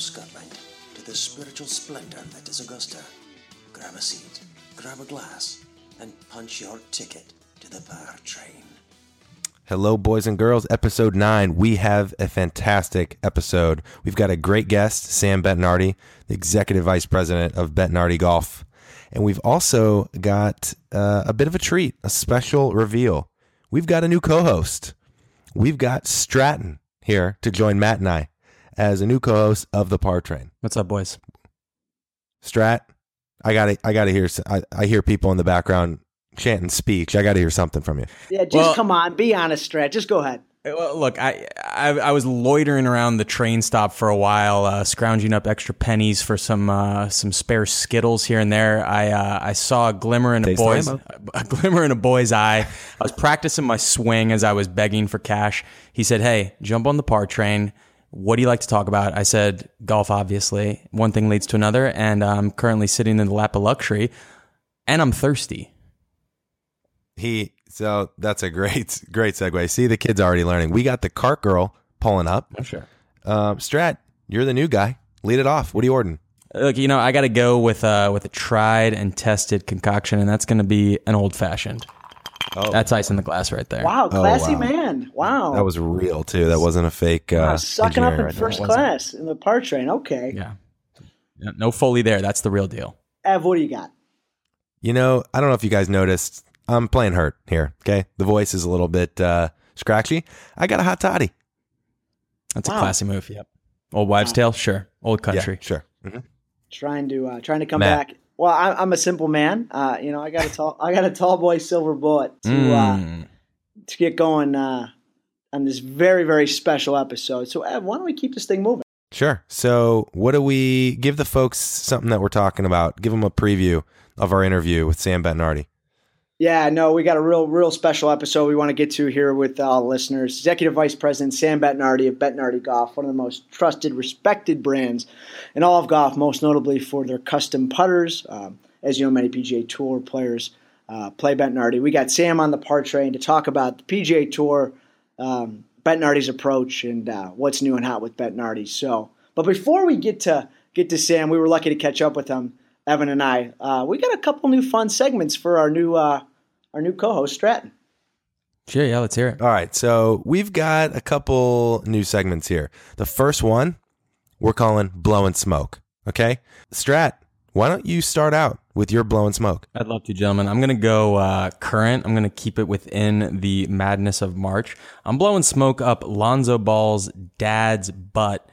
of Scotland to the spiritual splendor that is Augusta. Grab a seat, grab a glass, and punch your ticket to the par train. Hello, boys and girls. Episode nine. We have a fantastic episode. We've got a great guest, Sam Bettinardi, the executive vice president of Bettinardi Golf. And we've also got uh, a bit of a treat, a special reveal. We've got a new co host. We've got Stratton here to join Matt and I as a new co host of the Par Train. What's up, boys? Strat, I got to I got to hear I, I hear people in the background chanting speech. I got to hear something from you. Yeah, just Well- come on, be honest, Strat. Just go ahead. Well, look, I, I I was loitering around the train stop for a while, uh, scrounging up extra pennies for some uh, some spare Skittles here and there. I uh, I saw a glimmer in a Taste the boy's rainbow. a glimmer in a boy's eye. I was practicing my swing as I was begging for cash. He said, "Hey, jump on the par train. What do you like to talk about?" I said, "Golf, obviously. One thing leads to another, and I'm currently sitting in the lap of luxury, and I'm thirsty." He so that's a great great segue. See the kids already learning. We got the cart girl pulling up. I'm sure. Um, Strat, you're the new guy. Lead it off. What are you ordering? Look, you know, I got to go with uh, with a tried and tested concoction, and that's going to be an old fashioned. Oh, That's ice in the glass right there. Wow, classy wow. man. Wow. that was real too. That wasn't a fake. Uh, Wow, sucking up in right first It class in the par train. Okay. Yeah. Yeah, No foley there. That's the real deal. Ev, what do you got? You know, I don't know if you guys noticed. I'm playing hurt here. Okay, the voice is a little bit uh, scratchy. I got a hot toddy. That's Wow. a classy move. Yep. Old wives' tale. Sure. Old country. Yeah, sure. Mhm. Trying to uh, trying to come Matt. back. Well, I, I'm a simple man. Uh, you know, I got a tall I got a tall boy silver bullet to uh, Mm. to get going uh, on this very very special episode. So, Ev, why don't we keep this thing moving? Sure. So, what do we give the folks something that we're talking about? Give them a preview of our interview with Sam Bettinardi. Yeah, no, we got a real, real special episode we want to get to here with all listeners. Executive Vice President Sam Bettinardi of Bettinardi Golf, one of the most trusted, respected brands in all of golf, most notably for their custom putters. Um, as you know, many PGA Tour players uh, play Bettinardi. We got Sam on the par train to talk about the PGA Tour, um, Bettinardi's approach, and uh, what's new and hot with Bettinardi. So, but before we get to get to Sam, we were lucky to catch up with him, Evan and I. Uh, we got a couple new fun segments for our new uh, our new co-host Stratton. Sure. Yeah. Let's hear it. All right. So, we've got a couple new segments here. The first one we're calling Blowing Smoke. Okay. Strat, why don't you start out with your Blowing Smoke? I'd love to, gentlemen. I'm going to go uh, current. I'm going to keep it within the madness of March. I'm blowing smoke up Lonzo Ball's dad's butt,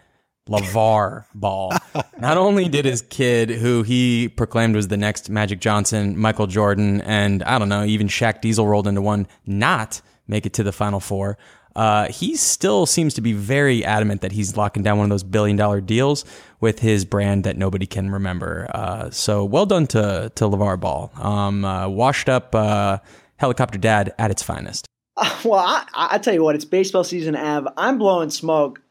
LeVar Ball. Not only did his kid, who he proclaimed was the next Magic Johnson, Michael Jordan, and I don't know, even Shaq Diesel rolled into one, not make it to the Final Four. Uh, he still seems to be very adamant that he's locking down one of those billion dollar deals with his brand that nobody can remember. Uh, so well done to to LeVar Ball. Um, uh, washed up uh, helicopter dad at its finest. well, I, I I tell you what, it's baseball season, Av. I'm blowing smoke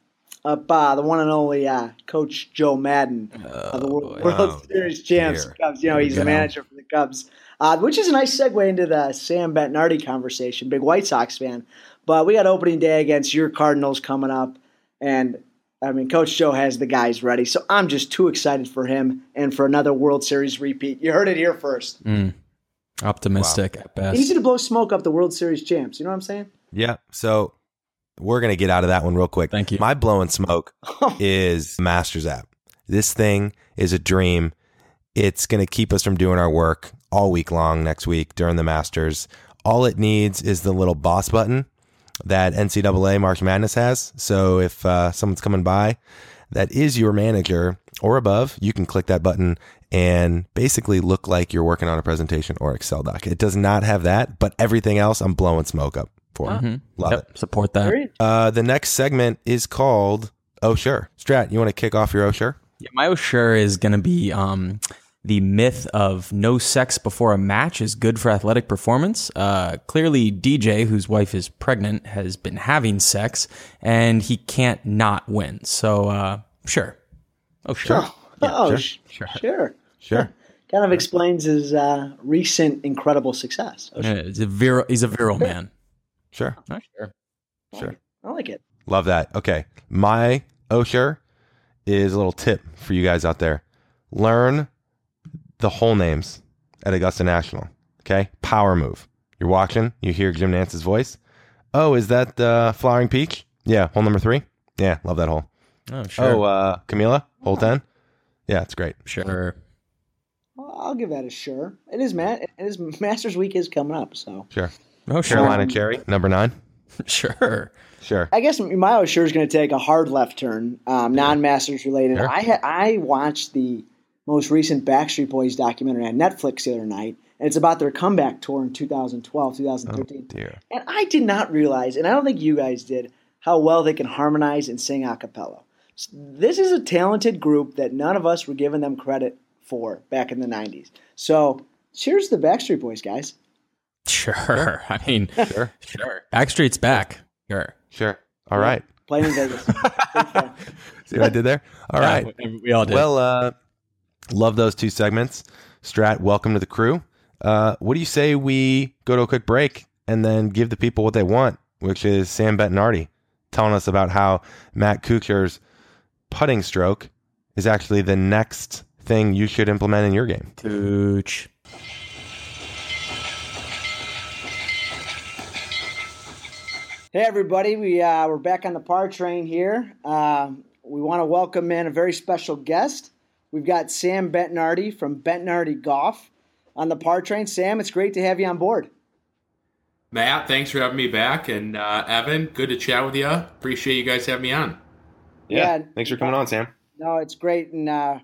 up uh, the one and only uh, Coach Joe Maddon of the World, World Oh, Series champs. Cubs. You know, he's the manager for the Cubs, uh, which is a nice segue into the Sam Bettinardi conversation. Big White Sox fan, but we got opening day against your Cardinals coming up, and I mean, Coach Joe has the guys ready. So I'm just too excited for him and for another World Series repeat. You heard it here first. Optimistic at best. Easy to blow smoke up the World Series champs. You know what I'm saying? Yeah. So, we're going to get out of that one real quick. Thank you. My Blowing Smoke is Masters app. This thing is a dream. It's going to keep us from doing our work all week long next week during the Masters. All it needs is the little boss button that NCAA March Madness has. So if uh, someone's coming by that is your manager or above, you can click that button and basically look like you're working on a presentation or Excel doc. It does not have that, but everything else I'm blowing smoke up for. Love it. Support that. Uh, the next segment is called Oh Sure. Strat, you want to kick off your Oh Sure? Yeah, my Oh sure is going to be um, the myth of no sex before a match is good for athletic performance. Uh, clearly, DJ, whose wife is pregnant, has been having sex and he can't not win. So, uh, sure. Oh, sure. oh, sure, sh- sure. Sure. Kind of explains his uh, recent incredible success. Oh, Yeah, he's a virile, he's a virile man. Sure. Oh, sure. Sure. I like it. Love that. Okay. My Oh Sure is a little tip for you guys out there. Learn the hole names at Augusta National. Okay, power move. You're watching, you hear Jim Nantz's voice. Oh, is that uh, Flowering Peach? Yeah, hole number three. Yeah, love that hole. Oh, sure. Oh, uh, Camellia, hole ten. Yeah, it's great. sure. Well, I'll give that a sure. It is Matt. it is Masters Week is coming up, so Sure. Oh, sure. Carolina Cherry, number nine. Sure. Sure. I guess my sure is going to take a hard left turn, um, non-Masters related. Sure. I ha- I watched the most recent Backstreet Boys documentary on Netflix the other night, and it's about their comeback tour in 2012, 2013. Dear. And I did not realize, and I don't think you guys did, how well they can harmonize and sing a cappella. This is a talented group that none of us were giving them credit for back in the 90s. So, cheers to the Backstreet Boys, guys. Sure. I mean, Sure. sure. Backstreet's back. Sure. Sure. All right. Playing in Vegas. See what I did there? All Yeah, right. we- we all did. Well, uh, love those two segments. Strat, welcome to the crew. Uh, what do you say we go to a quick break and then give the people what they want, which is Sam Bettinardi telling us about how Matt Kuchar's putting stroke is actually the next thing you should implement in your game. Cooch. Hey everybody, we uh, we're back on the par train here. Uh, we want to welcome in a very special guest. We've got Sam Bettinardi from Bettinardi Golf on the par train. Sam, it's great to have you on board. Matt, thanks for having me back. And uh, Evan, good to chat with you. Appreciate you guys having me on. Yeah. Thanks for coming on, Sam. No, it's great, and uh,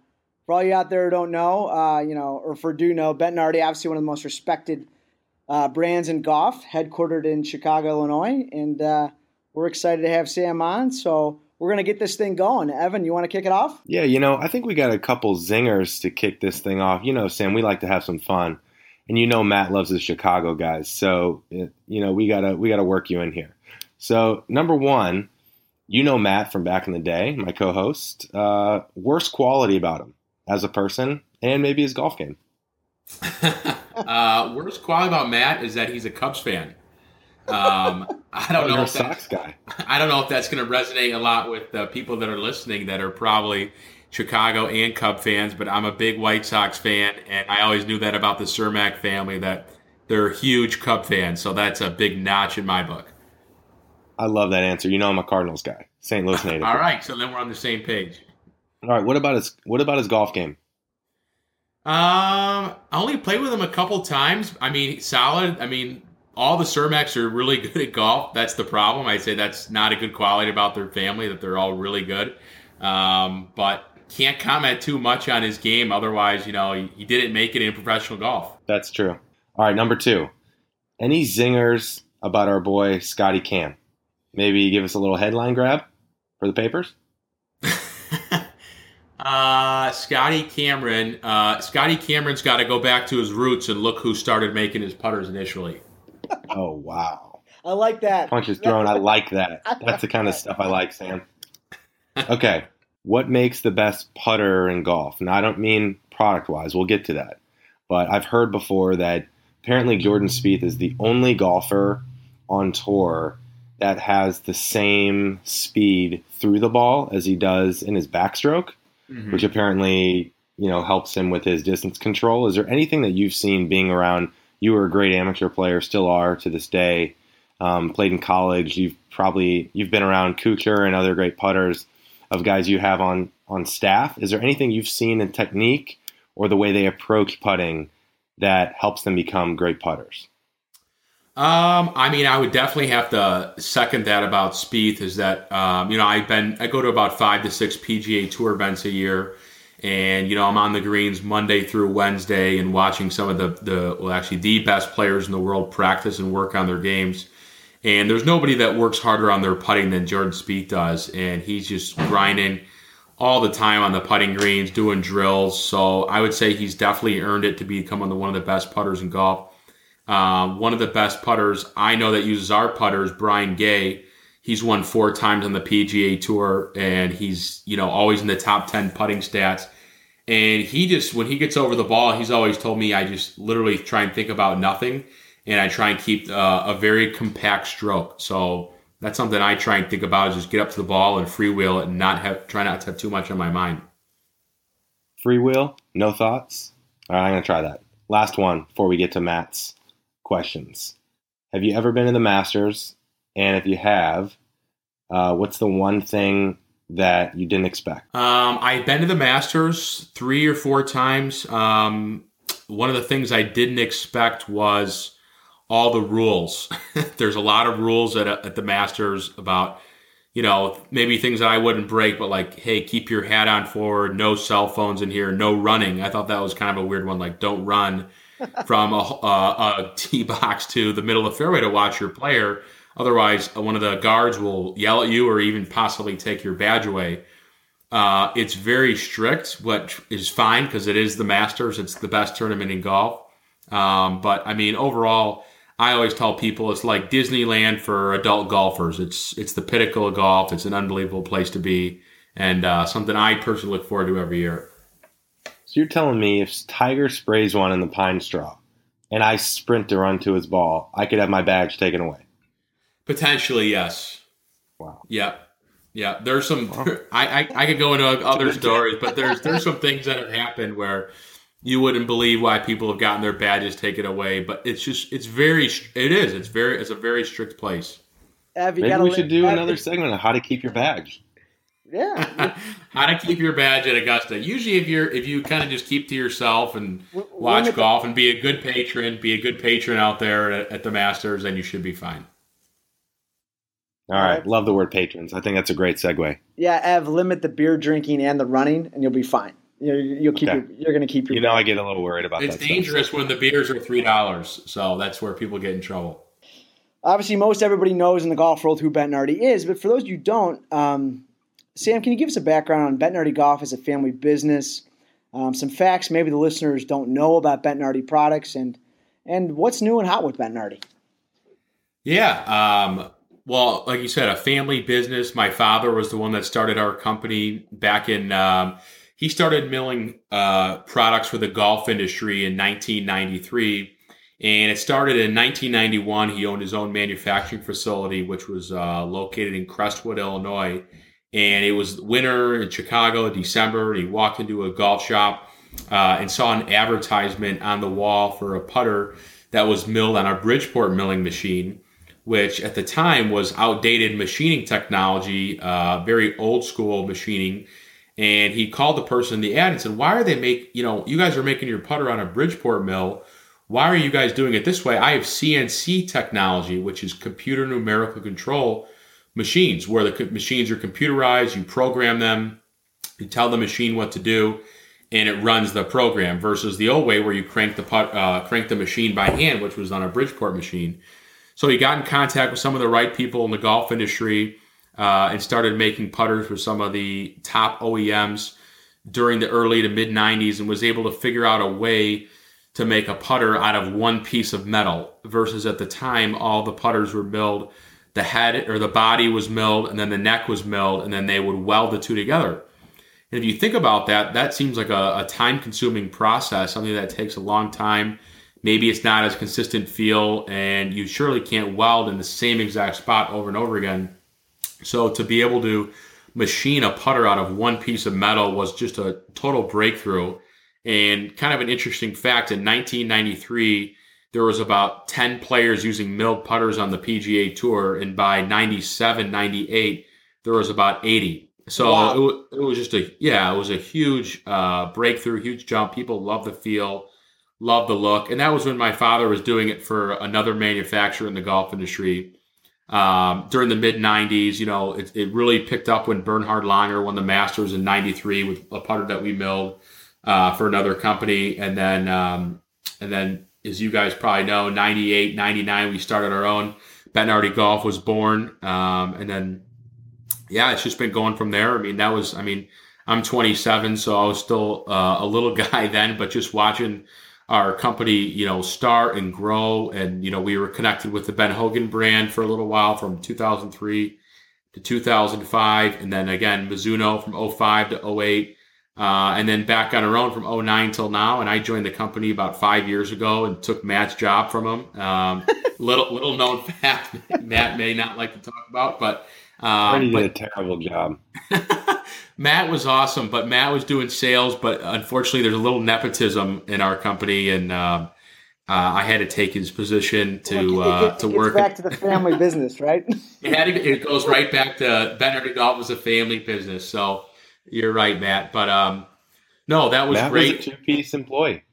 for all you out there who don't know, uh, you know, or for do know, Bettinardi, obviously one of the most respected uh, brands and golf, headquartered in Chicago, Illinois, and uh, we're excited to have Sam on. So we're gonna get this thing going. Evan, you want to kick it off? Yeah, you know, I think we got a couple zingers to kick this thing off. You know, Sam, we like to have some fun, and you know, Matt loves his Chicago guys, so you know we gotta we gotta work you in here. So number one, you know Matt from back in the day, my co-host. Uh, worst quality about him as a person, and maybe his golf game. uh, worst quality about Matt is that he's a Cubs fan. Um, I don't know if that's, Sox guy. I don't know if that's going to resonate a lot with the people that are listening that are probably Chicago and Cub fans, but I'm a big White Sox fan, and I always knew that about the Cermak family that they're huge Cub fans. So that's a big notch in my book. I love that answer. You know, I'm a Cardinals guy, St. Louis native. All right, so then we're on the same page. All right. What about his What about his golf game? Um, I only played with him a couple times. I mean, solid. I mean, all the Cermaks are really good at golf. That's the problem. I'd say that's not a good quality about their family that they're all really good. Um, but can't comment too much on his game. Otherwise, you know, he, he didn't make it in professional golf. That's true. All right, number two. Any zingers about our boy Scotty Cam? Maybe give us a little headline grab for the papers. Uh, Scotty Cameron. Uh, Scotty Cameron's got to go back to his roots and look who started making his putters initially. Oh wow! I like that. Punches thrown. I like that. That's the kind of stuff I like, Sam. Okay, what makes the best putter in golf? Now I don't mean product wise. We'll get to that. But I've heard before that apparently Jordan Spieth is the only golfer on tour that has the same speed through the ball as he does in his backstroke. Mhm. which apparently you know helps him with his distance control. Is there anything that you've seen being around? You were a great amateur player, still are to this day. Um, played in college. You've probably you've been around Kuchar and other great putters of guys you have on on staff. Is there anything you've seen in technique or the way they approach putting that helps them become great putters? Um, I mean, I would definitely have to second that about Spieth. Is that um, you know I've been I go to about five to six PGA Tour events a year, and you know I'm on the greens Monday through Wednesday and watching some of the the well actually the best players in the world practice and work on their games. And there's nobody that works harder on their putting than Jordan Spieth does, and he's just grinding all the time on the putting greens, doing drills. So I would say he's definitely earned it to become one of the best putters in golf. Um, one of the best putters I know that uses our putters, Brian Gay. He's won four times on the PGA Tour, and he's you know always in the top ten putting stats. And he just when he gets over the ball, he's always told me I just literally try and think about nothing, and I try and keep uh, a very compact stroke. So that's something I try and think about is just get up to the ball and freewheel it and not have try not to have too much on my mind. Freewheel, no thoughts. All right, I'm gonna try that. Last one before we get to Matt's questions. Have you ever been to the Masters? And if you have, uh, what's the one thing that you didn't expect? Um, I've been to the Masters three or four times. Um, one of the things I didn't expect was all the rules. There's a lot of rules at, at the Masters about, you know, maybe things that I wouldn't break, but like, hey, keep your hat on forward, no cell phones in here, no running. I thought that was kind of a weird one, like, don't run from a, a, a tee box to the middle of the fairway to watch your player. Otherwise, one of the guards will yell at you or even possibly take your badge away. Uh, it's very strict, which is fine because it is the Masters. It's the best tournament in golf. Um, but I mean, overall, I always tell people it's like Disneyland for adult golfers. It's it's the pinnacle of golf. It's an unbelievable place to be, and uh, something I personally look forward to every year. So you're telling me if Tiger sprays one in the pine straw, and I sprint to run to his ball, I could have my badge taken away. Potentially, yes. Wow. Yeah. Yeah. There's some I, I, I could go into other stories, but there's there's some things that have happened where you wouldn't believe why people have gotten their badges taken away, but it's just it's very it is. It's very it's a very strict place. Ev, you Maybe gotta we li- should do Ev- another segment on how to keep your badge. Yeah. How to keep your badge at Augusta. Usually if you're if you kind of just keep to yourself and watch limit- golf and be a good patron, be a good patron out there at, at the Masters, then you should be fine. All right. Love the word patrons. I think that's a great segue. Yeah, Ev, limit the beer drinking and the running, and you'll be fine. You're, you'll keep Okay. your, you're going to keep your. You know, I get a little worried about It's that. dangerous when the beers are three dollars, so that's where people get in trouble. Obviously, most everybody knows in the golf world who Bettinardi is, but for those you don't, um, Sam, can you give us a background on Bettinardi Golf as a family business? Um, some facts maybe the listeners don't know about Bettinardi products, and and what's new and hot with Bettinardi? Yeah. Um, well, like you said, a family business. My father was the one that started our company back in. Um, he started milling uh, products for the golf industry in 1993, and it started in 1991. He owned his own manufacturing facility, which was uh, located in Crestwood, Illinois. And it was winter in Chicago, December. He walked into a golf shop uh, and saw an advertisement on the wall for a putter that was milled on a Bridgeport milling machine which at the time was outdated machining technology, uh, very old school machining. And he called the person in the ad and said, "Why are they make you know you guys are making your putter on a Bridgeport mill? Why are you guys doing it this way? I have CNC technology, which is computer numerical control machines, where the co- machines are computerized. You program them, you tell the machine what to do." And it runs the program versus the old way where you crank the put, uh, crank the machine by hand, which was on a Bridgeport machine. So he got in contact with some of the right people in the golf industry uh, and started making putters for some of the top OEMs during the early to mid 90s and was able to figure out a way to make a putter out of one piece of metal versus at the time all the putters were milled the head or the body was milled and then the neck was milled and then they would weld the two together. And if you think about that that seems like a, a time consuming process something that takes a long time. Maybe it's not as consistent feel and you surely can't weld in the same exact spot over and over again. So to be able to machine a putter out of one piece of metal was just a total breakthrough. And kind of an interesting fact in 1993 there was about 10 players using milled putters on the pga tour and by 97 98 there was about 80 so Wow. it, wa- it was just a yeah it was a huge uh, breakthrough huge jump people love the feel love the look and that was when my father was doing it for another manufacturer in the golf industry um, during the mid 90s. You know, it, it really picked up when Bernhard Langer won the Masters in 93 with a putter that we milled uh, for another company. And then, um, and then, as you guys probably know, 98, 99, we started our own. Bettinardi Golf was born. Um, and then, yeah, it's just been going from there. I mean, that was, I mean, I'm 27, so I was still uh, a little guy then, but just watching our company, you know, start and grow. And, you know, we were connected with the Ben Hogan brand for a little while from 2003 to 2005. And then again, Mizuno from 05 to 08. Uh, and then back on our own from 09 till now. And I joined the company about five years ago and took Matt's job from him, um, little little known fact Matt may not like to talk about, but um, Freddie but did a terrible job. Matt was awesome, but Matt was doing sales. But unfortunately, there's a little nepotism in our company, and um, uh, I had to take his position to Look, it- uh, it to gets work. back to the family business, right? It, had to, it goes right back to Bettinardi Golf was a family business. So you're right, Matt. But um, no, that was Matt great. was a two-piece employee.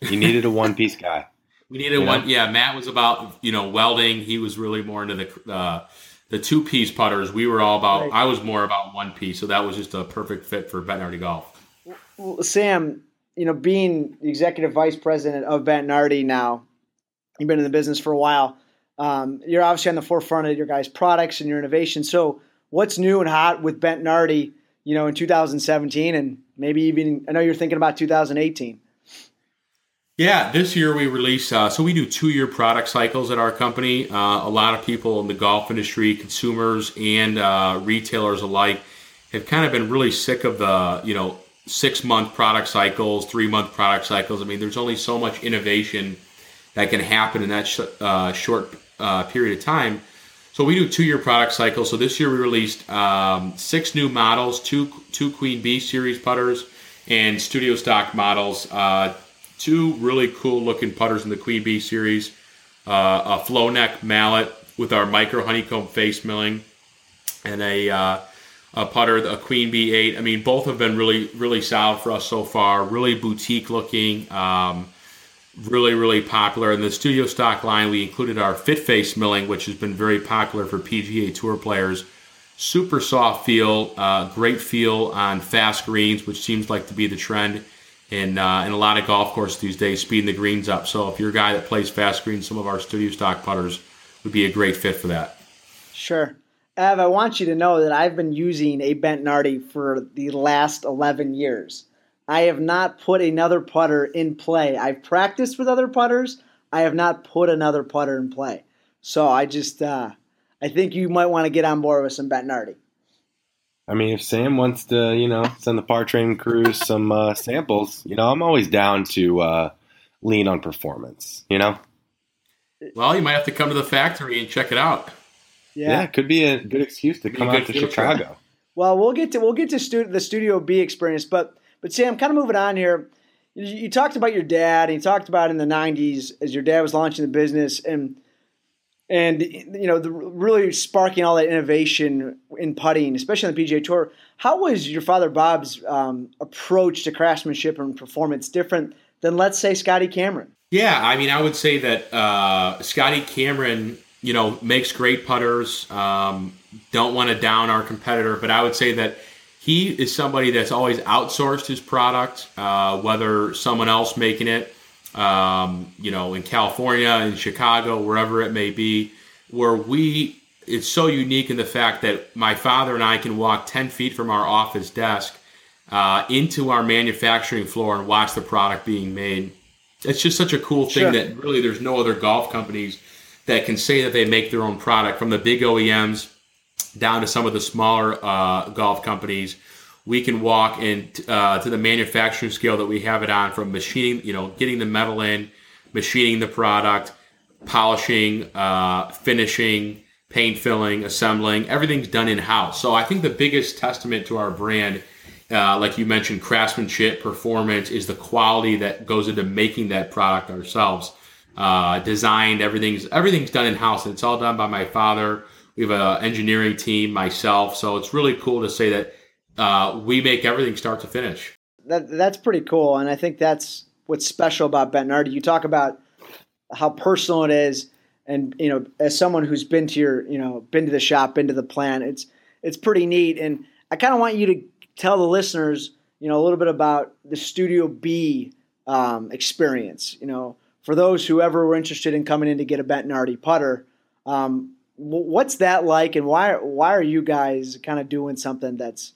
He needed a one-piece guy. We needed You know? one. Yeah, Matt was about you know welding. He was really more into the uh, the two piece putters. We were all about. Right. I was more about one piece. So that was just a perfect fit for Bettinardi Golf. Well, Sam, you know, being executive vice president of Bettinardi now, you've been in the business for a while. Um, you're obviously on the forefront of your guys' products and your innovation. So, what's new and hot with Bettinardi, you know, in 2017 and maybe even I know you're thinking about 2018. Yeah, this year we release. Uh, so we do two-year product cycles at our company. Uh, a lot of people in the golf industry, consumers and uh, retailers alike, have kind of been really sick of the you know six-month product cycles, three-month product cycles. I mean, there's only so much innovation that can happen in that sh- uh, short uh, period of time. So we do two-year product cycles. So this year we released um, six new models, two two Queen Bee series putters, and studio stock models. Uh, two really cool looking putters in the Queen Bee series. Uh, a flow neck mallet with our micro honeycomb face milling, and a uh, a putter, a Queen Bee eight. I mean, both have been really really solid for us so far. Really boutique looking. Um, really really popular in the studio stock line we included our fit face milling which has been very popular for pga tour players super soft feel uh, great feel on fast greens which seems like to be the trend in, uh, in a lot of golf courses these days speeding the greens up so if you're a guy that plays fast greens some of our studio stock putters would be a great fit for that Sure. Ev, I want you to know that I've been using a Bettinardi for the last 11 years. I have not put another putter in play. I've practiced with other putters. I have not put another putter in play. So I just, uh, I think you might want to get on board with some Bettinardi. I mean, if Sam wants to, you know, send the Par Train crews some uh, samples, you know, I'm always down to uh, lean on performance. You know, well you might have to come to the factory and check it out yeah, it could be a good excuse to come out to. Chicago. Well, we'll get to we'll get to stu- the Studio B experience, but but Sam, kind of moving on here. You, you talked about your dad, and you talked about in the '90s as your dad was launching the business, and and you know the really sparking all that innovation in putting, especially on the PGA Tour. How was your father Bob's um, approach to craftsmanship and performance different than, let's say, Scotty Cameron? Yeah, I mean, I would say that uh, Scotty Cameron, you know, makes great putters. Um, don't want to down our competitor, but I would say that he is somebody that's always outsourced his product, uh, whether someone else making it, um, you know, in California, in Chicago, wherever it may be, where we. It's so unique in the fact that my father and I can walk 10 feet from our office desk uh, into our manufacturing floor and watch the product being made it's just such a cool thing Sure. that really there's no other golf companies that can say that they make their own product from the big OEMs down to some of the smaller uh, golf companies. We can walk in uh, to the manufacturing scale that we have it on from machining, you know, getting the metal in, machining the product, polishing, uh, finishing, paint filling, assembling. Everything's done in house. So I think the biggest testament to our brand uh, like you mentioned, craftsmanship, performance is the quality that goes into making that product ourselves. Uh, designed, everything's everything's done in house, it's all done by my father. We have an engineering team, myself, so it's really cool to say that uh, we make everything start to finish. That that's pretty cool, and I think that's what's special about Bettinardi. You talk about how personal it is, and you know, as someone who's been to your, you know, been to the shop, been to the plant, it's it's pretty neat. And I kind of want you to tell the listeners, you know, a little bit about the Studio B um, experience. You know, for those who ever were interested in coming in to get a Bettinardi putter, um, what's that like, and why why are you guys kind of doing something that's,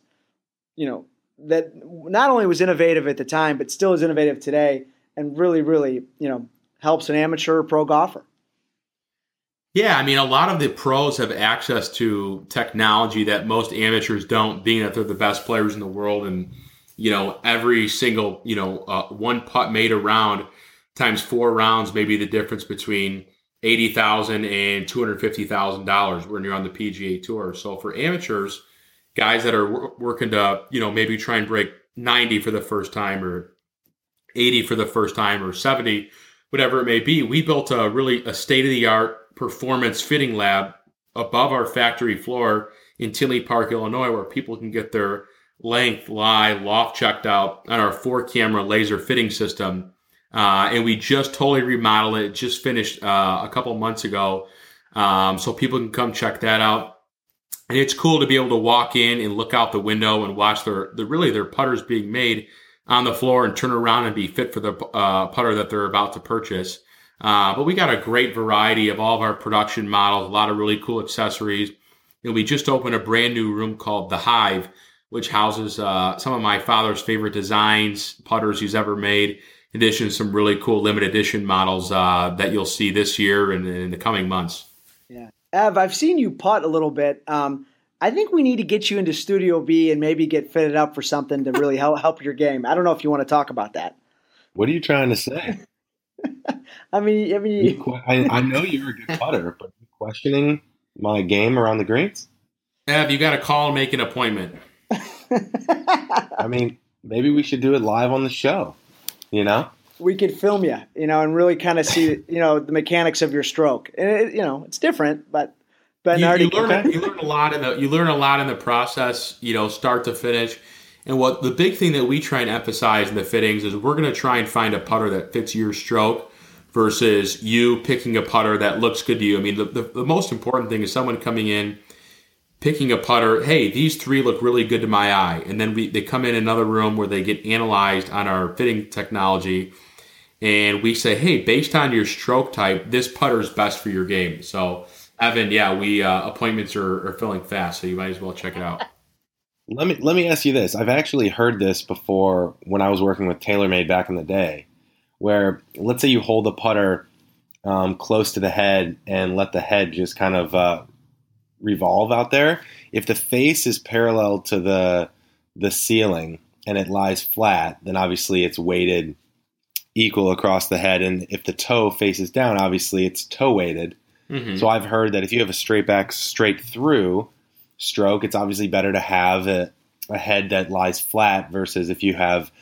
you know, that not only was innovative at the time, but still is innovative today, and really, really, you know, helps an amateur pro golfer. Yeah, I mean, a lot of the pros have access to technology that most amateurs don't, being that they're the best players in the world. And, you know, every single, you know, uh, one putt made around times four rounds may be the difference between eighty thousand and two hundred fifty thousand dollars when you're on the PGA Tour. So for amateurs, guys that are working to you know maybe try and break ninety for the first time or eighty for the first time or seventy, whatever it may be, we built a really a state of the art performance fitting lab above our factory floor in Tinley Park, Illinois, where people can get their length, lie, loft checked out on our four camera laser fitting system. Uh, and we just totally remodeled it. Just finished uh, a couple months ago. Um, so people can come check that out. And it's cool to be able to walk in and look out the window and watch their, the really their putters being made on the floor and turn around and be fit for the uh, putter that they're about to purchase. Uh, but we got a great variety of all of our production models, a lot of really cool accessories. And we just opened a brand new room called The Hive, which houses uh, some of my father's favorite designs, putters he's ever made, in addition to some really cool limited edition models uh, that you'll see this year and in the coming months. Yeah. Ev, I've seen you putt a little bit. Um, I think we need to get you into Studio B and maybe get fitted up for something to really help help your game. I don't know if you want to talk about that. What are you trying to say? I mean, I mean, I, I know you're a good putter, but questioning my game around the greens. Ev, you got to call and make an appointment. I mean, maybe we should do it live on the show. You know, we could film you, you know, and really kind of see, you know, the mechanics of your stroke. And it, you know, it's different, but but you, you, learn you learn a lot in the you learn a lot in the process. You know, start to finish. And what the big thing that we try and emphasize in the fittings is we're going to try and find a putter that fits your stroke versus you picking a putter that looks good to you. I mean, the, the, the most important thing is someone coming in picking a putter, hey, these three look really good to my eye. And then we, they come in another room where they get analyzed on our fitting technology. And we say, hey, based on your stroke type, this putter is best for your game. So, Evan, yeah, we uh, appointments are, are filling fast, so you might as well check it out. Let me let me ask you this. I've actually heard this before when I was working with TaylorMade back in the day, where let's say you hold the putter um, close to the head and let the head just kind of uh, revolve out there, if the face is parallel to the the ceiling and it lies flat, then obviously it's weighted equal across the head. And if the toe faces down, obviously it's toe weighted. Mm-hmm. So I've heard that if you have a straight back, straight through stroke, it's obviously better to have a, a head that lies flat versus if you have,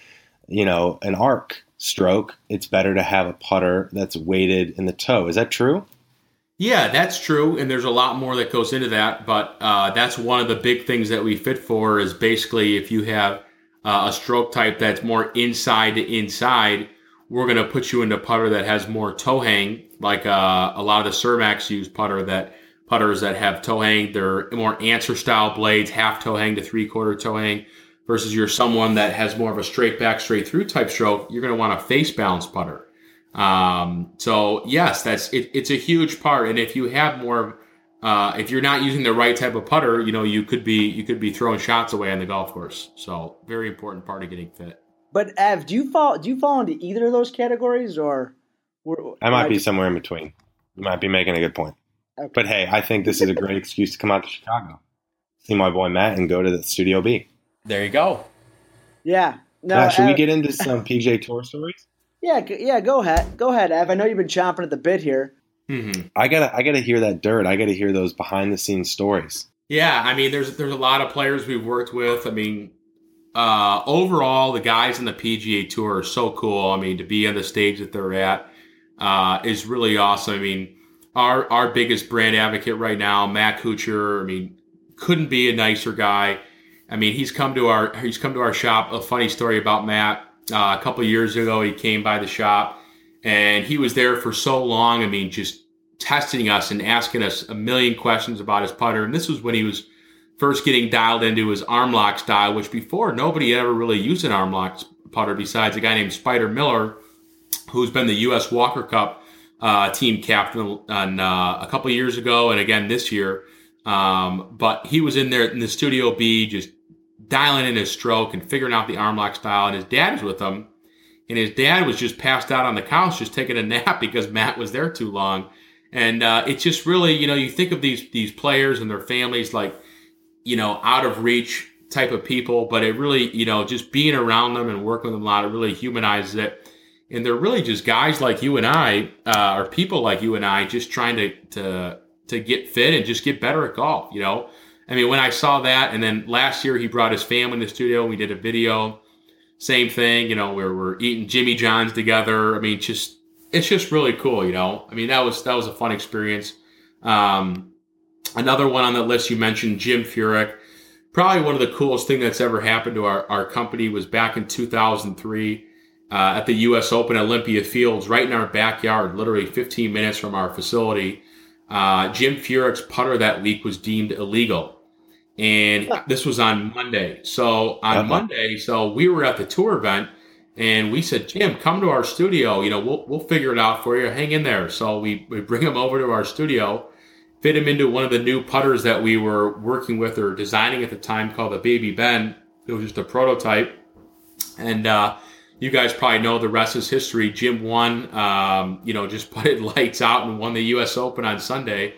you know, an arc stroke, it's better to have a putter that's weighted in the toe. Is that true? Yeah, that's true, and there's a lot more that goes into that. But uh, that's one of the big things that we fit for is basically if you have uh, a stroke type that's more inside to inside, we're going to put you into putter that has more toe hang, like uh, a lot of the Cermaks use putter that putters that have toe hang. They're more answer style blades, half toe hang to three quarter toe hang. Versus you're someone that has more of a straight back, straight through type stroke, you're going to want a face balance putter. Um, so yes, that's it, it's a huge part. And if you have more, uh, if you're not using the right type of putter, you know you could be you could be throwing shots away on the golf course. So very important part of getting fit. But Ev, do you fall do you fall into either of those categories, or I might be somewhere in between. You might be making a good point. Okay. But hey, I think this is a great excuse to come out to Chicago, see my boy Matt, and go to the Studio B. There you go. Yeah. No, Matt, should Ev, we get into some PGA Tour stories? Yeah, yeah. Go ahead, go ahead, Ev. I know you've been chomping at the bit here. Mm-hmm. I gotta, I gotta hear that dirt. I gotta hear those behind the scenes stories. Yeah, I mean, there's there's a lot of players we've worked with. I mean, uh, overall, the guys in the PGA Tour are so cool. I mean, to be on the stage that they're at uh, is really awesome. I mean, our our biggest brand advocate right now, Matt Kuchar. I mean, couldn't be a nicer guy. I mean, he's come to our he's come to our shop. A funny story about Matt. Uh, a couple years ago, he came by the shop and he was there for so long. I mean, just testing us and asking us a million questions about his putter. And this was when he was first getting dialed into his arm lock style, which before nobody ever really used an arm lock putter besides a guy named Spider Miller, who's been the U.S. Walker Cup uh, team captain on, uh, a couple years ago and again this year. Um, but he was in there in the Studio B just dialing in his stroke and figuring out the arm lock style. And his dad was with him. And his dad was just passed out on the couch, just taking a nap because Matt was there too long. And uh, it's just really, you know, you think of these these players and their families like, you know, out of reach type of people, but it really, you know, just being around them and working with them a lot, it really humanizes it. and they're really just guys like you and I, uh, or people like you and I, just trying to to to get fit and just get better at golf. You know, I mean, when I saw that, and then last year he brought his family in the studio, we did a video. Same thing, you know, where we're eating Jimmy John's together. I mean, just it's just really cool, you know. I mean, that was that was a fun experience. Um, another one on the list you mentioned, Jim Furyk. Probably one of the coolest thing that's ever happened to our, our company was back in 2003 uh, at the U.S. Open Olympia Fields, right in our backyard, literally 15 minutes from our facility. Uh, Jim Furyk's putter that week was deemed illegal, and this was on Monday. So on Uh-huh. Monday, so we were at the tour event, and we said, Jim, come to our studio. You know, we'll we'll figure it out for you. Hang in there. So we we bring him over to our studio, fit him into one of the new putters that we were working with or designing at the time called the Baby Ben. It was just a prototype, and uh, you guys probably know the rest is history. Jim won. Um, you know, just put it lights out and won the U.S. Open on Sunday.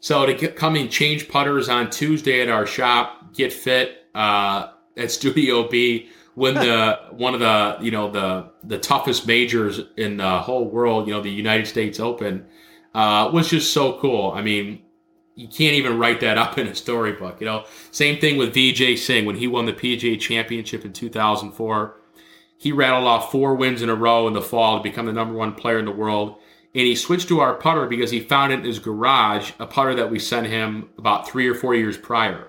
So to get, come and change putters on Tuesday at our shop, get fit uh, at Studio B, win the one of the you know the the toughest majors in the whole world, you know the United States Open, uh, was just so cool. I mean, you can't even write that up in a storybook. You know, same thing with Vijay Singh when he won the PGA Championship in 2004. He rattled off four wins in a row in the fall to become the number one player in the world. And he switched to our putter because he found it in his garage, a putter that we sent him about three or four years prior.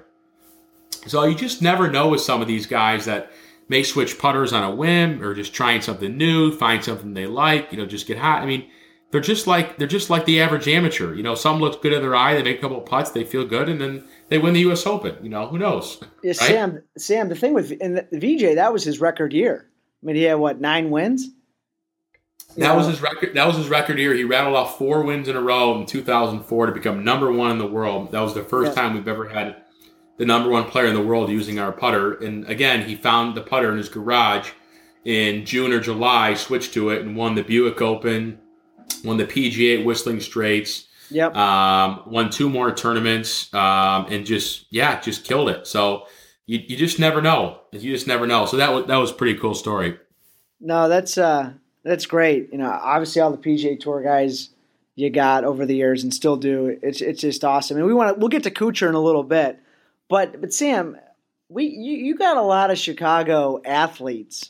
So you just never know with some of these guys that may switch putters on a whim or just trying something new, find something they like, you know, just get hot. I mean, they're just like they're just like the average amateur. You know, some looks good in their eye, they make a couple of putts, they feel good, and then they win the U.S. Open. You know, who knows? Yeah, Right? Sam. Sam, the thing with and the, Vijay, that was his record year. I mean, he had what nine wins. That was his record. That was his record year. He rattled off four wins in a row in 2004 to become number one in the world. That was the first Yeah. time we've ever had the number one player in the world using our putter. And again, he found the putter in his garage in June or July, switched to it, and won the Buick Open, won the PGA at Whistling Straits, Yep. um, won two more tournaments, um, and just yeah, just killed it. So you, you just never know. You just never know. So that was that was a pretty cool story. No, that's uh that's great. You know, obviously all the PGA Tour guys you got over the years and still do. It's it's just awesome. And we want to we'll get to Kuchar in a little bit, but but Sam, we you, you got a lot of Chicago athletes,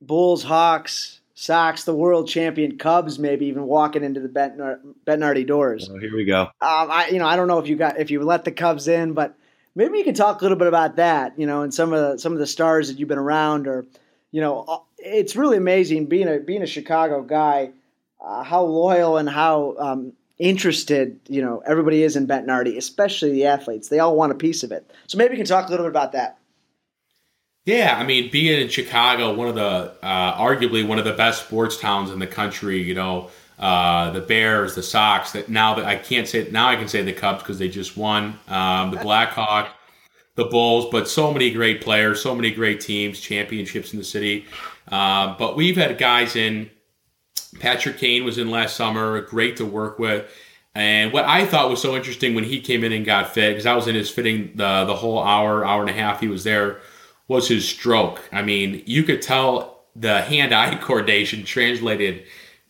Bulls, Hawks, Sox, the world champion Cubs, maybe even walking into the Betnar- Bettinardi doors. Oh, here we go. Um, I you know I don't know if you got if you let the Cubs in, but maybe you can talk a little bit about that. You know, and some of the some of the stars that you've been around, or you know, it's really amazing being a being a Chicago guy, uh, how loyal and how um, interested you know everybody is in Bettinardi, especially the athletes. They all want a piece of it. So maybe you can talk a little bit about that. Yeah, I mean, being in Chicago, one of the uh, arguably one of the best sports towns in the country. You know, uh, the Bears, the Sox. That now that I can't say now, I can say the Cubs because they just won. Um, the Blackhawk, the Bulls, but so many great players, so many great teams, championships in the city. Uh, but we've had guys in. Patrick Kane was in last summer, great to work with. And what I thought was so interesting when he came in and got fit, because I was in his fitting the the whole hour, hour and a half he was there, was his stroke. I mean, you could tell the hand-eye coordination translated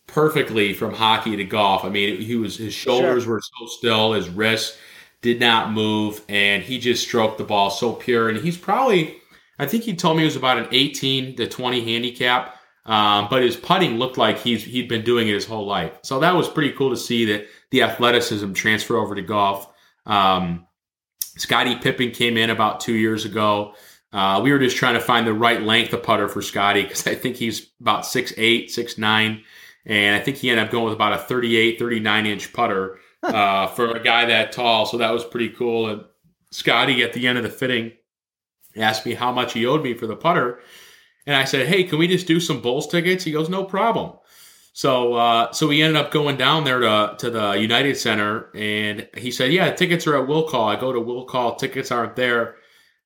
perfectly from hockey to golf. I mean, he was his shoulders were so still, his wrists did not move, and he just stroked the ball so pure. And he's probably, I think he told me it was about an 18 to 20 handicap. Um, but his putting looked like he's he'd been doing it his whole life. So that was pretty cool to see that the athleticism transfer over to golf. Um, Scottie Pippen came in about two years ago. Uh, we were just trying to find the right length of putter for Scottie because I think he's about 6'8, 6'9. And I think he ended up going with about a 38, 39 inch putter uh, for a guy that tall. So that was pretty cool. And Scottie, at the end of the fitting, asked me how much he owed me for the putter. And I said, "Hey, can we just do some Bulls tickets?" He goes, "No problem." So, uh, so we ended up going down there to to the United Center, and he said, "Yeah, tickets are at Will Call." I go to Will Call, tickets aren't there.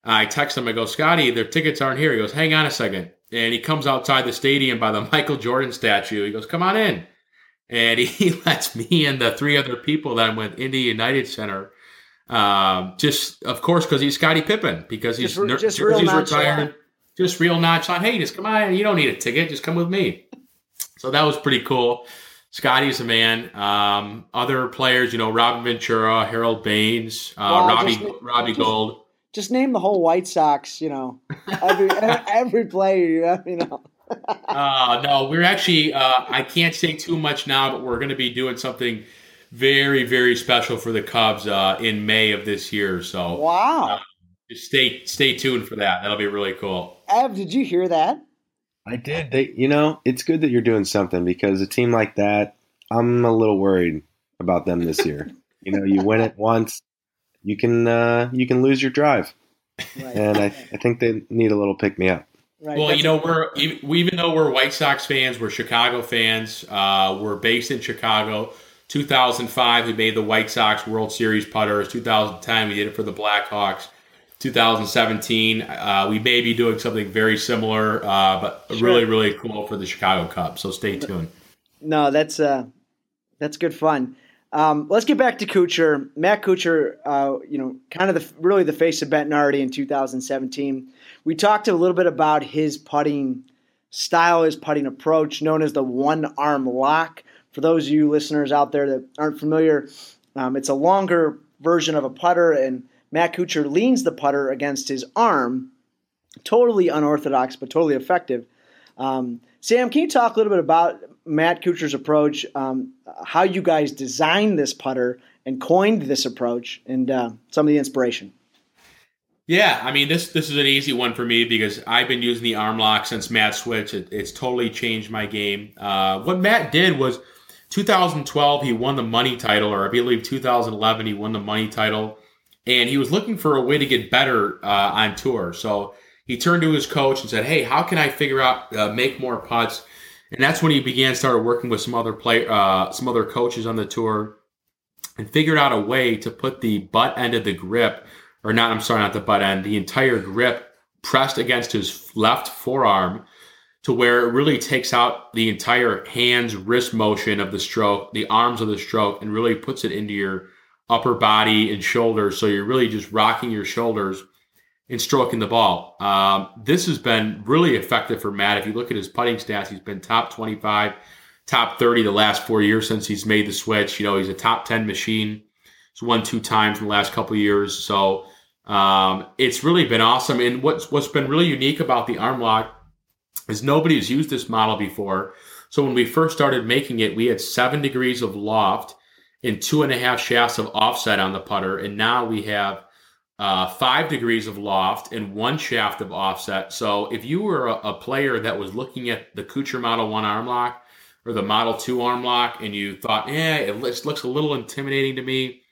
I text him. I go, "Scottie, their tickets aren't here." He goes, "Hang on a second. and he comes outside the stadium by the Michael Jordan statue. He goes, "Come on in," and he lets me and the three other people that i went into United Center. Um, just of course because he's Scottie Pippen because he's Just just real jersey's retired just real nonchalant. Hey, just come on. You don't need a ticket. Just come with me. So that was pretty cool. Scottie's a man. Um, other players, you know, Robin Ventura, Harold Baines, uh, Robbie just- Robbie just- Gold. Just name the whole White Sox. You know, every every player. You know. Uh, no, we're actually. Uh, I can't say too much now, but we're going to be doing something very, very special for the Cubs uh, in May of this year. So Wow. just stay stay tuned for that. That'll be really cool. Ev, did you hear that? I did. They, you know, it's good that you're doing something because a team like that, I'm a little worried about them this year. you know, you win it once, you can uh, you can lose your drive, Right. and I, I think they need a little pick me up. right. Well, That's- you know, we're e- we, even though we're White Sox fans, we're Chicago fans. Uh, we're based in Chicago. 2005, we made the White Sox World Series putters. 2010, we did it for the Blackhawks. 2017, uh, we may be doing something very similar, uh, but Sure. really, really cool for the Chicago Cubs. So stay tuned. No, that's uh, that's good fun. Um, let's get back to Kuchar. Matt Kuchar, uh, you know, kind of the really the face of Bettinardi in 2017. We talked a little bit about his putting style, his putting approach, known as the one arm lock. For those of you listeners out there that aren't familiar, um, it's a longer version of a putter, and Matt Kuchar leans the putter against his arm. Totally unorthodox, but totally effective. Um, Sam, can you talk a little bit about Matt Kuchar's approach, um, how you guys designed this putter and coined this approach, and uh, some of the inspiration? Yeah, I mean this this is an easy one for me because I've been using the arm lock since Matt switched. It, it's totally changed my game. Uh, what Matt did was 2012 he won the money title, or I believe 2011 he won the money title, and he was looking for a way to get better uh, on tour. So he turned to his coach and said, "Hey, how can I figure out uh, make more putts?" And that's when he began started working with some other play uh, some other coaches on the tour, and figured out a way to put the butt end of the grip or not, I'm sorry, not the butt end, the entire grip pressed against his left forearm to where it really takes out the entire hands wrist motion of the stroke, the arms of the stroke, and really puts it into your upper body and shoulders. So you're really just rocking your shoulders and stroking the ball. Um, this has been really effective for Matt. If you look at his putting stats, he's been top 25, top 30 the last four years since he's made the switch. You know, he's a top 10 machine. He's won two times in the last couple years. So um, it's really been awesome. And what's what's been really unique about the arm lock is nobody's used this model before. So when we first started making it, we had seven degrees of loft and two and a half shafts of offset on the putter, and now we have uh, five degrees of loft and one shaft of offset. So if you were a, a player that was looking at the Kuchar Model One arm lock or the Model Two arm lock, and you thought, "Yeah, it looks, looks a little intimidating to me,"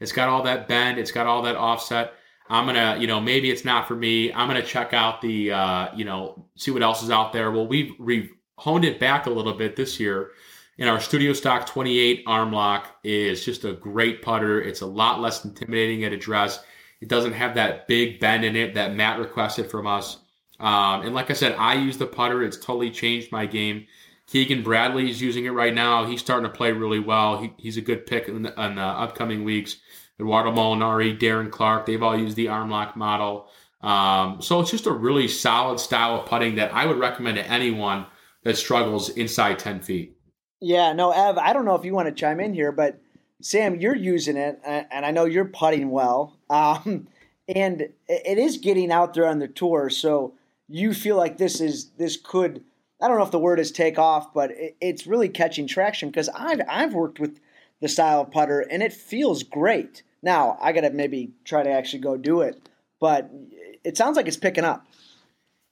it's got all that bend, it's got all that offset. I'm gonna, you know, maybe it's not for me. I'm gonna check out the, uh, you know, see what else is out there. Well, we've we've honed it back a little bit this year. And our Studio Stock 28 arm lock is just a great putter. It's a lot less intimidating at address. It doesn't have that big bend in it that Matt requested from us. Um, and like I said, I use the putter. It's totally changed my game. Keegan Bradley is using it right now. He's starting to play really well. He, he's a good pick in the, in the upcoming weeks. Edoardo Molinari, Darren Clarke, they've all used the arm lock model. Um, so it's just a really solid style of putting that I would recommend to anyone that struggles inside 10 feet. Yeah, no, Ev, I don't know if you want to chime in here, but Sam, you're using it, and I know you're putting well. Um, and it- is getting out there on the tour, so you feel like this is this could I don't know if the word is take off, but it's really catching traction because I've I've worked with the style of putter and it feels great. Now I got to maybe try to actually go do it, but it sounds like it's picking up.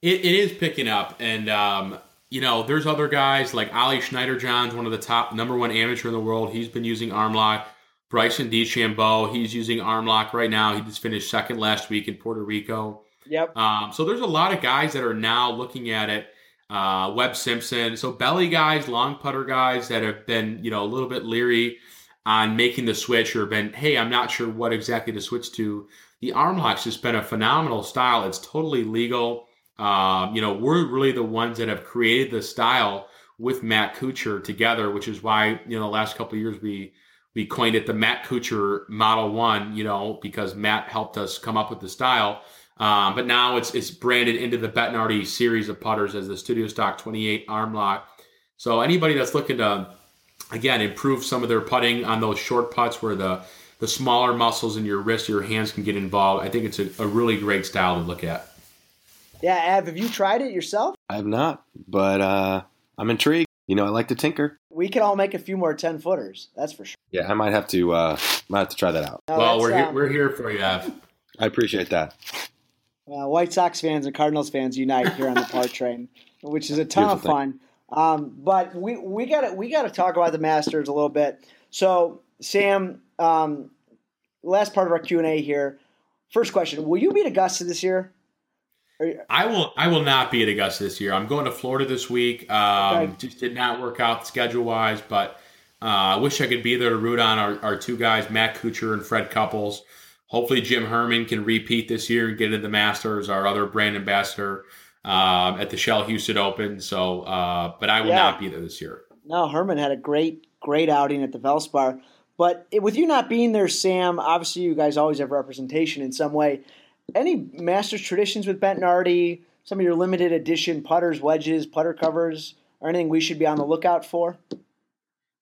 It, it is picking up, and um, you know, there's other guys like Ali Schneider John's one of the top number one amateur in the world. He's been using arm lock. Bryson DeChambeau, he's using arm lock right now. He just finished second last week in Puerto Rico. Yep. Um, so there's a lot of guys that are now looking at it. Uh, Webb Simpson, so belly guys, long putter guys that have been, you know, a little bit leery on making the switch or been, hey, I'm not sure what exactly to switch to. The arm lock's just been a phenomenal style. It's totally legal. Um, you know, we're really the ones that have created the style with Matt Kuchar together, which is why you know the last couple of years we we coined it the Matt Kuchar Model One. You know, because Matt helped us come up with the style. Um, but now it's it's branded into the Bettinardi series of putters as the Studio Stock 28 arm lock. So anybody that's looking to again improve some of their putting on those short putts where the the smaller muscles in your wrist, your hands can get involved. I think it's a, a really great style to look at. Yeah, Av, have you tried it yourself? I have not, but uh, I'm intrigued. You know, I like to tinker. We can all make a few more ten footers. That's for sure. Yeah, I might have to. Uh, might have to try that out. No, well, we're here, um, we're here for you, Av. I appreciate that. uh, White Sox fans and Cardinals fans unite here on the Par Train, which is a ton of Beautiful fun. Um, but we we got to we got to talk about the Masters a little bit. So, Sam, um, last part of our Q and A here. First question: Will you be at Augusta this year? You- I will. I will not be at Augusta this year. I'm going to Florida this week. Um, Okay. Just did not work out schedule wise, but uh, I wish I could be there to root on our, our two guys, Matt Kuchar and Fred Couples. Hopefully, Jim Herman can repeat this year and get into the Masters. Our other brand ambassador um, at the Shell Houston Open. So, uh, but I will Yeah. not be there this year. No, Herman had a great, great outing at the Valspar. But it, with you not being there, Sam, obviously you guys always have representation in some way. Any Masters traditions with Bettinardi? Some of your limited edition putters, wedges, putter covers, or anything we should be on the lookout for?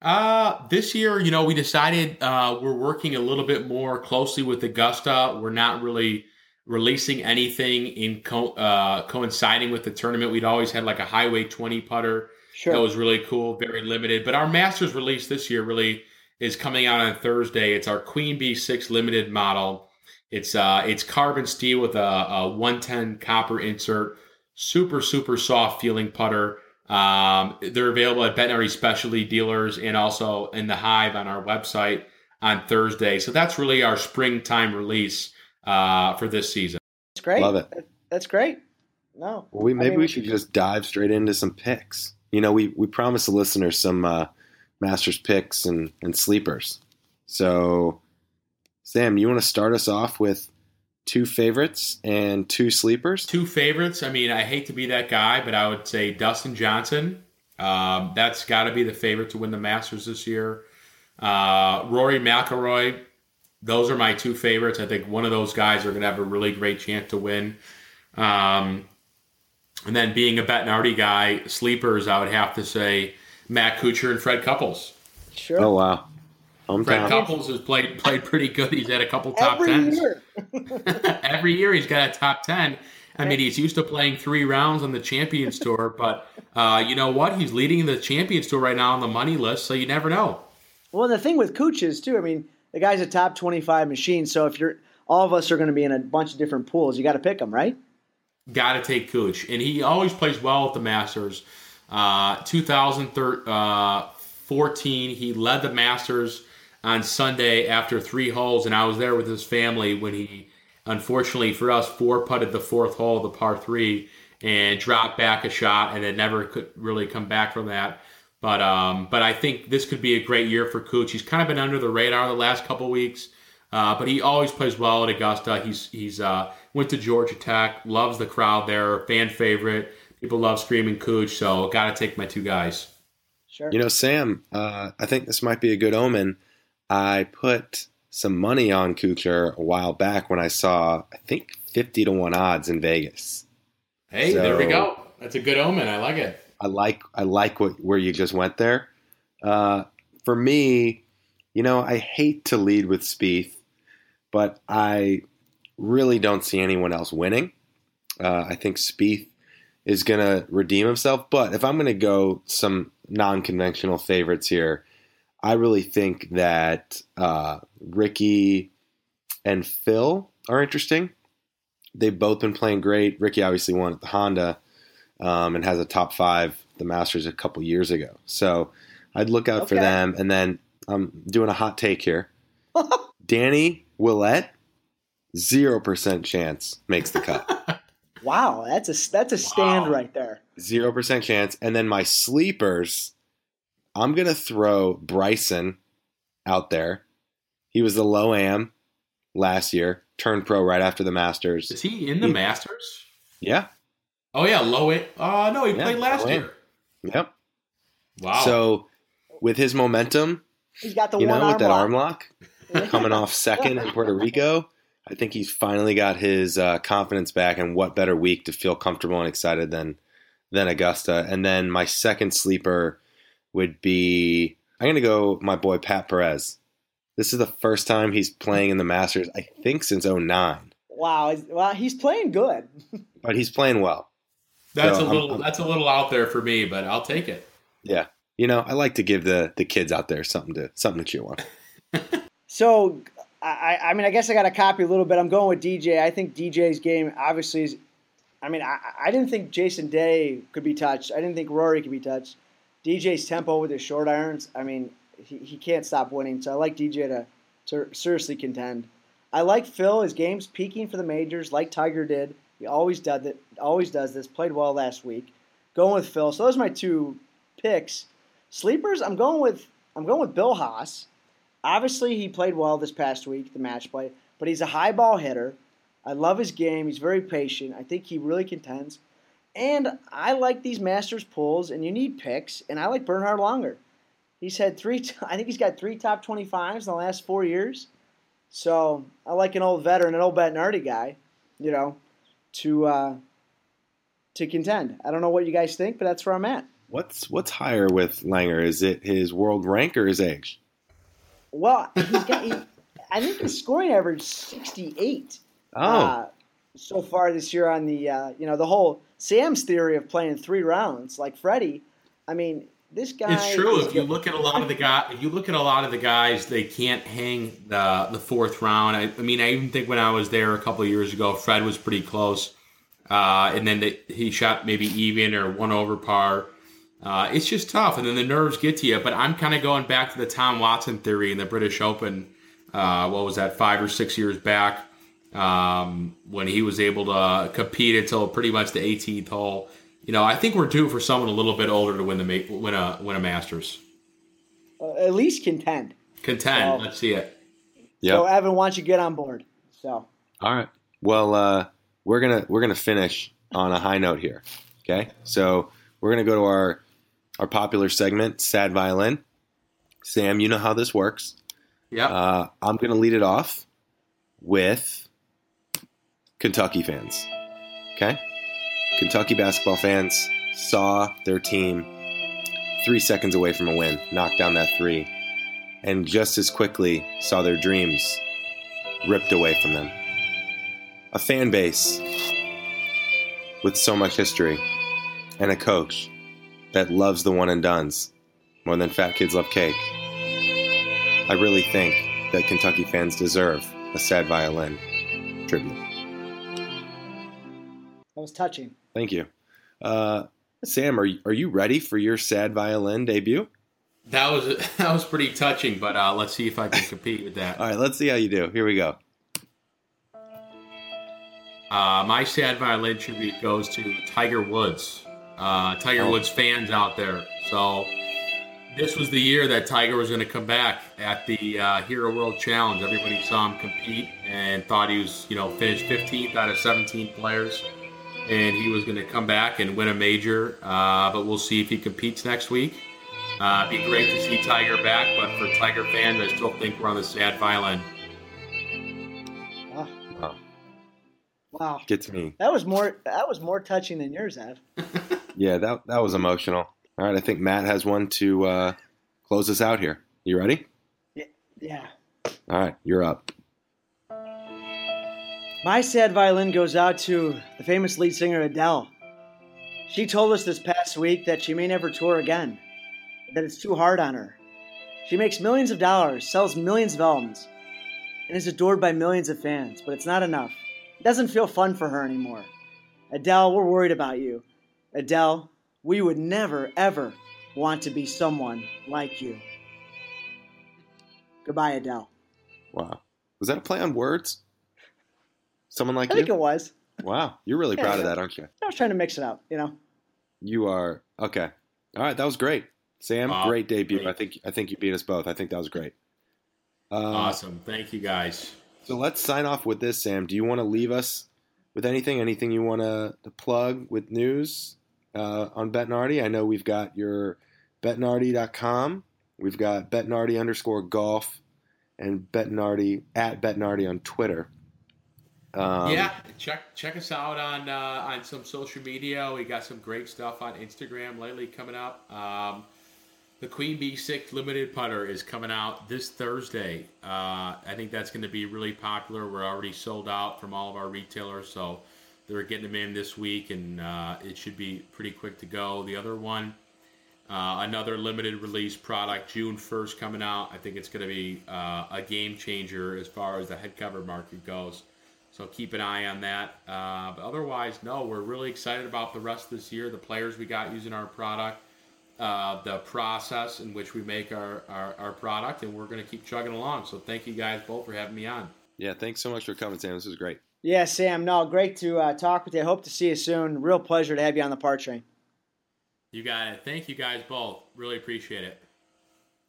Uh, this year, you know, we decided uh, we're working a little bit more closely with Augusta. We're not really releasing anything in co- uh, coinciding with the tournament. We'd always had like a Highway 20 putter Sure. that was really cool, very limited. But our Masters release this year really is coming out on Thursday. It's our Queen Bee 6 limited model. It's uh, it's carbon steel with a, a 110 copper insert. Super super soft feeling putter. Um, they're available at Bettinardi specialty dealers and also in the Hive on our website on Thursday. So that's really our springtime release uh, for this season. That's great. Love it. That's great. No. Well, we I maybe mean, we should just dive straight into some picks. You know, we we promised the listeners some uh, Masters picks and and sleepers. So, Sam, you want to start us off with two favorites and two sleepers? Two favorites. I mean, I hate to be that guy, but I would say Dustin Johnson. Um, that's got to be the favorite to win the Masters this year. Uh, Rory McIlroy. Those are my two favorites. I think one of those guys are going to have a really great chance to win. Um, and then being a Bettinardi guy, sleepers, I would have to say Matt Kuchar and Fred Couples. Sure. Oh wow, Fred hometown. Couples has played played pretty good. He's had a couple top Every tens. year. Every year he's got a top 10. I mean, he's used to playing three rounds on the Champions Tour, but uh, you know what? He's leading the Champions Tour right now on the money list, so you never know. Well, the thing with Cooch is too. I mean, the guy's a top twenty-five machine. So if you're, all of us are going to be in a bunch of different pools. You got to pick them, right? Got to take Cooch. And he always plays well at the Masters. Uh, 2014, he led the Masters on Sunday after three holes, and I was there with his family when he, unfortunately for us, four putted the fourth hole, the par three, and dropped back a shot, and it never could really come back from that. But um, but I think this could be a great year for Cooch. He's kind of been under the radar the last couple weeks, uh, but he always plays well at Augusta. He's he's uh, went to Georgia Tech, loves the crowd there, fan favorite. People love screaming Cooch, so got to take my two guys. Sure. You know, Sam, uh, I think this might be a good omen. I put some money on Kuchar a while back when I saw, I think, 50 to 1 odds in Vegas. Hey, there we go. That's a good omen. I like it. I like I like what where you just went there. Uh, for me, you know, I hate to lead with Spieth, but I really don't see anyone else winning. Uh, I think Spieth is going to redeem himself, but if I'm going to go some non-conventional favorites here, I really think that uh, Rickie and Phil are interesting. They've both been playing great. Rickie obviously won at the Honda um, and has a top five the Masters a couple years ago. So I'd look out for them. And then I'm doing a hot take here. Danny Willett, zero percent chance makes the cut. Wow, that's a that's a stand Wow. right there. Zero percent chance. And then my sleepers, I'm gonna throw Bryson out there. He was the low am last year, turned pro right after the Masters. Is he in the He- Masters? Yeah. Oh yeah, low it. Uh no, he Yeah, played last low year. Yep. Wow. So with his momentum, He's got the you one know, with that lock. arm lock coming off second in Puerto Rico, I think he's finally got his uh, confidence back. And what better week to feel comfortable and excited than than Augusta? And then my second sleeper would be I'm going to go my boy Pat Perez. This is the first time he's playing in the Masters, I think, since 09. Wow, well, he's playing good. but he's playing well. That's So, a I'm- little I'm- that's a little out there for me, but I'll take it. Yeah. You know, I like to give the the kids out there something to something to chew on. So, I, I mean, I guess I got to copy a little bit. I'm going with DJ. I think DJ's game obviously is. I mean, I, I didn't think Jason Day could be touched. I didn't think Rory could be touched. DJ's tempo with his short irons. I mean, he, he can't stop winning. So I like DJ to, to seriously contend. I like Phil. His game's peaking for the majors, like Tiger did. He always does it. Always does this. Played well last week. Going with Phil. So those are my two picks. Sleepers. I'm going with I'm going with Bill Haas. Obviously, he played well this past week, the match play, but he's a high ball hitter. I love his game. He's very patient. I think he really contends. And I like these Masters pulls, and you need picks, and I like Bernhard Langer. He's had three, I think he's got three top 25s in the last four years. So I like an old veteran, an old Bettinardi guy, you know, to uh, to contend. I don't know what you guys think, but that's where I'm at. What's what's higher with Langer? Is it his world rank or his age? Well, he's got, he, I think his scoring average 68. Oh, uh, so far this year on the uh, you know the whole Sam's theory of playing three rounds like Freddie. I mean, this guy. It's true. If you look at a lot of the guy, if you look at a lot of the guys, they can't hang the the fourth round. I, I mean, I even think when I was there a couple of years ago, Fred was pretty close, uh, and then they, he shot maybe even or one over par. Uh, it's just tough, and then the nerves get to you. But I'm kind of going back to the Tom Watson theory in the British Open. Uh, what was that? Five or six years back, um, when he was able to compete until pretty much the 18th hole. You know, I think we're due for someone a little bit older to win the win a win a Masters. Uh, at least contend. Contend. Well- Let's see it. yeah. So Evan, why don't you get on board? So All right. Well, uh, we're gonna we're gonna finish on a high note here. Okay. So we're gonna go to our our popular segment, sad violin. Sam, you know how this works. Yeah. Uh, I'm gonna lead it off with Kentucky fans. Okay. Kentucky basketball fans saw their team three seconds away from a win, knock down that three, and just as quickly saw their dreams ripped away from them a fan base with so much history and a coach that loves the one and dones more than fat kids love cake. I really think that Kentucky fans deserve a sad violin tribute. that was touching. Thank you. Uh, Sam, are you, are you ready for your sad violin debut? that was that was pretty touching, but uh, let's see if I can compete with that. All right, let's see how you do. Here we go. Uh, my sad violin tribute goes to Tiger Woods. Uh, Tiger Oh. Woods fans out there. So this was the year that Tiger was going to come back at the uh, Hero World Challenge. Everybody saw him compete and thought he was, you know, finished 15th out of 17 players, and he was going to come back and win a major. Uh, but we'll see if he competes next week. Uh, it'd be great to see Tiger back, but for Tiger fans, I still think we're on the sad violin. Wow. wow, Gets me. that was more that was more touching than yours, Ev. Yeah, that that was emotional. All right, I think Matt has one to uh, close us out here. You ready? Yeah. All right, you're up. My sad violin goes out to the famous lead singer Adele. She told us this past week that she may never tour again, that it's too hard on her. She makes millions of dollars, sells millions of albums, and is adored by millions of fans, but it's not enough. It doesn't feel fun for her anymore. Adele, we're worried about you. Adele, we would never, ever want to be someone like you. Goodbye, Adele. Wow, was that a play on words? Someone like I think it was. Wow, you're really Yeah, proud of yeah. that, aren't you? I was trying to mix it up, you know. You are okay. All right, that was great, Sam. Wow, great debut. great. I think I think you beat us both. I think that was great. Uh, Awesome. Thank you, guys. So let's sign off with this, Sam. Do you want to leave us with anything? Anything you want to, to plug with news uh, on Bettinardi? I know we've got your bettinardi.com. We've got bettinardi underscore golf and bettinardi at bettinardi on Twitter. Um, yeah, check check us out on uh, on some social media. We got some great stuff on Instagram lately coming up. Um, The Queen Bee 6 limited putter is coming out this Thursday. Uh, I think that's going to be really popular. We're already sold out from all of our retailers, so they're getting them in this week, and uh, it should be pretty quick to go. The other one, uh, another limited release product, June 1st coming out. I think it's going to be uh, a game changer as far as the head cover market goes. So keep an eye on that. Uh, but otherwise, no, we're really excited about the rest of this year, the players we got using our product uh, the process in which we make our, our, our product, and we're going to keep chugging along. So thank you guys both for having me on. Yeah, thanks so much for coming, Sam. This was great. Yeah, Sam. No, great to uh, talk with you. Hope to see you soon. Real pleasure to have you on the par train. You got it. Thank you guys both. Really appreciate it.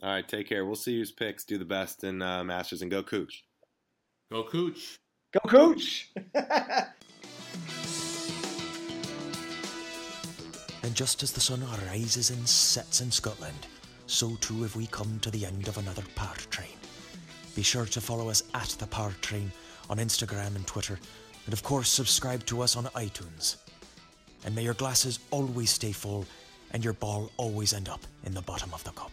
All right, take care. We'll see who's picks. Do the best in uh, Masters and go Cooch. Go Cooch. Go Cooch. And just as the sun rises and sets in Scotland, so too have we come to the end of another Par Train. Be sure to follow us at the Par Train on Instagram and Twitter, and of course subscribe to us on iTunes. And may your glasses always stay full and your ball always end up in the bottom of the cup.